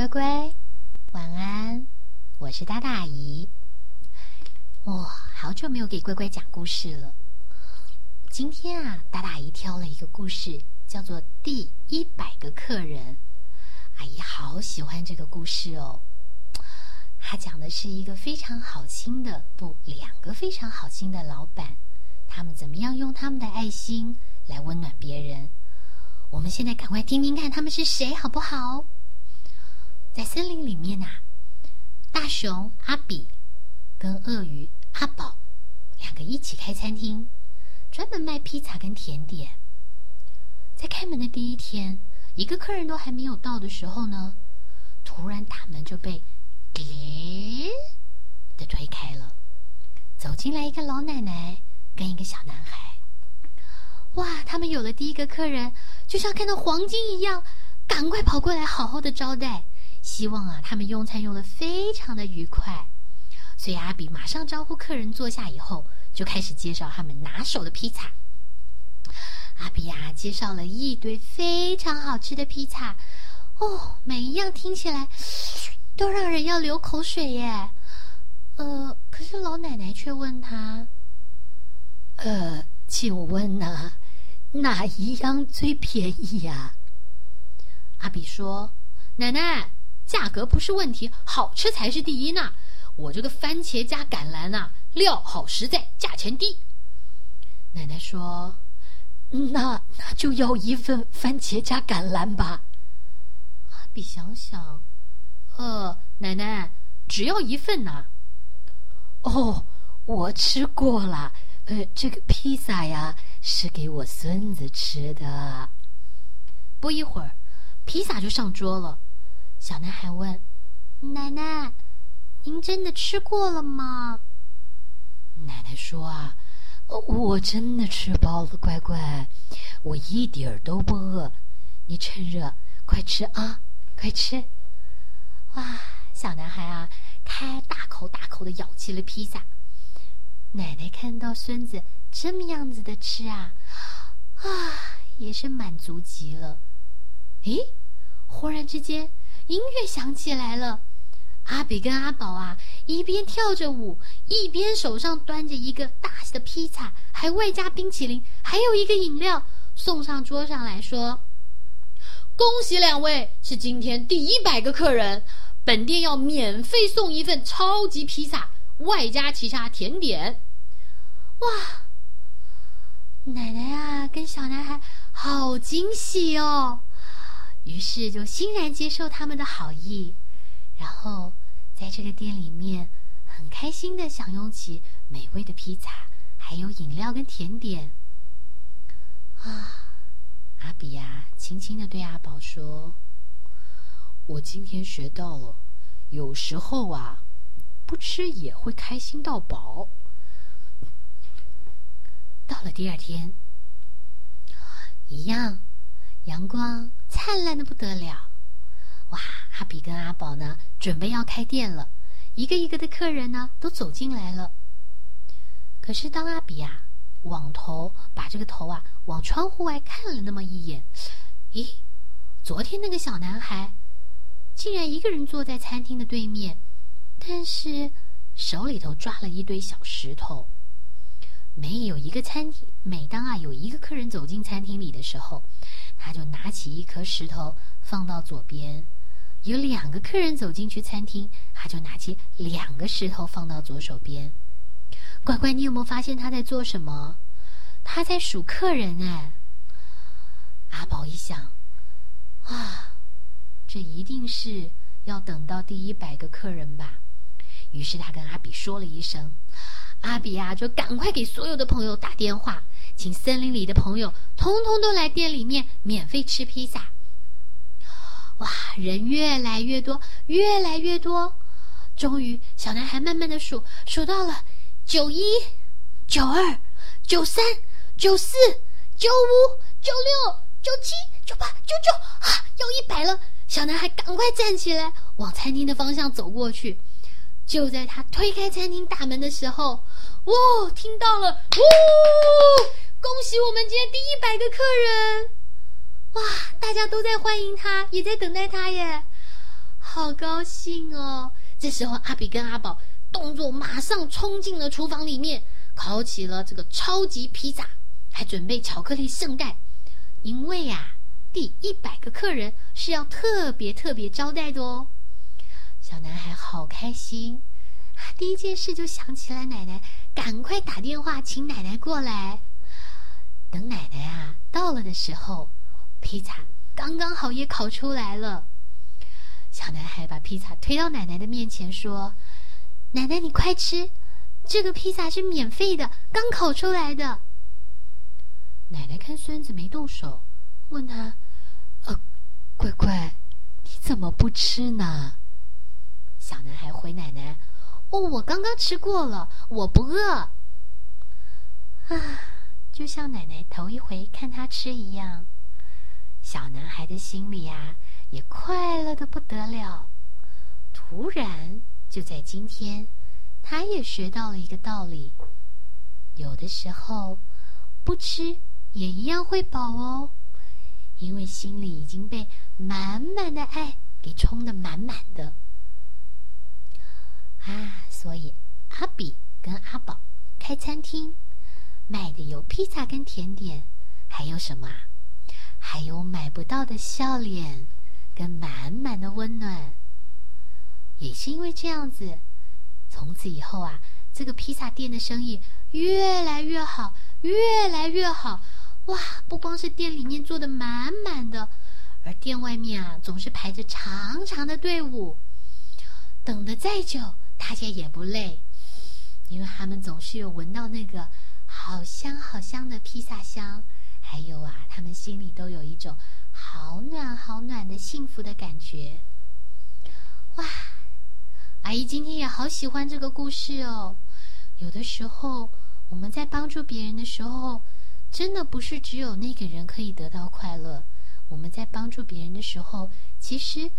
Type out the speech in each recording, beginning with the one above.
乖乖，晚安，我是大大姨。哇，好久没有给乖乖讲故事了。今天啊，大大姨挑了一个故事，叫做《第一百个客人》。阿姨好喜欢这个故事哦。他讲的是一个非常好心的，不，两个非常好心的老板，他们怎么样用他们的爱心来温暖别人。我们现在赶快听听看他们是谁，好不好？在森林里面呐，大熊阿比跟鳄鱼阿宝两个一起开餐厅，专门卖披萨跟甜点。在开门的第一天，一个客人都还没有到的时候呢，突然大门就被“咦”的推开了，走进来一个老奶奶跟一个小男孩。哇！他们有了第一个客人，就像看到黄金一样，赶快跑过来好好的招待。希望啊，他们用餐用的非常的愉快。所以阿比马上招呼客人坐下，以后就开始介绍他们拿手的披萨。阿比呀，介绍了一堆非常好吃的披萨，哦，每一样听起来都让人要流口水耶。呃，可是老奶奶却问他：“呃，请问呢，哪一样最便宜呀？”阿比说：“奶奶。”价格不是问题，好吃才是第一呢。我这个番茄加橄榄呐，料好实在，价钱低。奶奶说：“那那就要一份番茄加橄榄吧。”阿比想想，呃，奶奶只要一份呐。哦，我吃过了。呃，这个披萨呀，是给我孙子吃的。不一会儿，披萨就上桌了。小男孩问：“奶奶，您真的吃过了吗？”奶奶说：“啊，我真的吃饱了，乖乖，我一点儿都不饿。你趁热快吃啊，快吃！”哇，小男孩啊，开大口大口的咬起了披萨。奶奶看到孙子这么样子的吃啊，啊，也是满足极了。咦，忽然之间。音乐响起来了，阿比跟阿宝啊，一边跳着舞，一边手上端着一个大的披萨，还外加冰淇淋，还有一个饮料送上桌上来说：“恭喜两位是今天第一百个客人，本店要免费送一份超级披萨，外加其他甜点。”哇，奶奶啊，跟小男孩好惊喜哦！于是就欣然接受他们的好意，然后在这个店里面很开心的享用起美味的披萨，还有饮料跟甜点。啊，阿比呀，轻轻的对阿宝说：“我今天学到了，有时候啊，不吃也会开心到饱。”到了第二天，一样。阳光灿烂的不得了，哇！阿比跟阿宝呢，准备要开店了，一个一个的客人呢，都走进来了。可是当阿比啊，往头把这个头啊往窗户外看了那么一眼，咦，昨天那个小男孩竟然一个人坐在餐厅的对面，但是手里头抓了一堆小石头。没有一个餐厅，每当啊有一个客人走进餐厅里的时候。他就拿起一颗石头放到左边，有两个客人走进去餐厅，他就拿起两个石头放到左手边。乖乖，你有没有发现他在做什么？他在数客人哎。阿宝一想，啊，这一定是要等到第一百个客人吧。于是他跟阿比说了一声，阿比呀就赶快给所有的朋友打电话。请森林里的朋友通通都来店里面免费吃披萨。哇，人越来越多，越来越多。终于，小男孩慢慢的数，数到了九一、九二、九三、九四、九五、九六、九七、九八、九九，啊，要一百了！小男孩赶快站起来，往餐厅的方向走过去。就在他推开餐厅大门的时候，哇，听到了，呜！恭喜我们今天第一百个客人！哇，大家都在欢迎他，也在等待他耶！好高兴哦！这时候，阿比跟阿宝动作马上冲进了厨房里面，烤起了这个超级披萨，还准备巧克力圣代，因为呀，第一百个客人是要特别特别招待的哦。小男孩好开心，第一件事就想起来奶奶，赶快打电话请奶奶过来。等奶奶啊到了的时候，披萨刚刚好也烤出来了。小男孩把披萨推到奶奶的面前，说：“奶奶，你快吃，这个披萨是免费的，刚烤出来的。”奶奶看孙子没动手，问他：“呃，乖乖，你怎么不吃呢？”小男孩回奶奶：“哦，我刚刚吃过了，我不饿。”啊，就像奶奶头一回看他吃一样，小男孩的心里呀也快乐的不得了。突然，就在今天，他也学到了一个道理：有的时候不吃也一样会饱哦，因为心里已经被满满的爱给充得满满的。啊，所以阿比跟阿宝开餐厅，卖的有披萨跟甜点，还有什么啊？还有买不到的笑脸跟满满的温暖。也是因为这样子，从此以后啊，这个披萨店的生意越来越好，越来越好。哇，不光是店里面坐的满满的，而店外面啊，总是排着长长的队伍，等的再久。大家也不累，因为他们总是有闻到那个好香好香的披萨香，还有啊，他们心里都有一种好暖好暖的幸福的感觉。哇，阿姨今天也好喜欢这个故事哦。有的时候我们在帮助别人的时候，真的不是只有那个人可以得到快乐。我们在帮助别人的时候，其实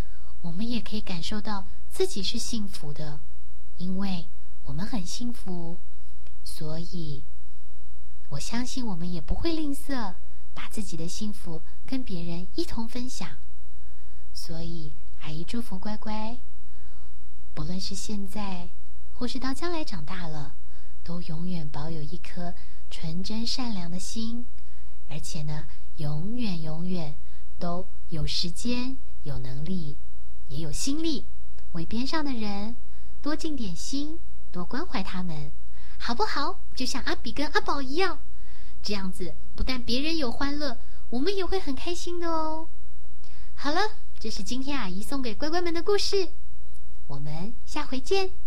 我们也可以感受到自己是幸福的。因为我们很幸福，所以我相信我们也不会吝啬，把自己的幸福跟别人一同分享。所以，阿姨祝福乖乖，不论是现在，或是到将来长大了，都永远保有一颗纯真善良的心，而且呢，永远永远都有时间、有能力，也有心力，为边上的人。多尽点心，多关怀他们，好不好？就像阿比跟阿宝一样，这样子不但别人有欢乐，我们也会很开心的哦。好了，这是今天阿姨送给乖乖们的故事，我们下回见。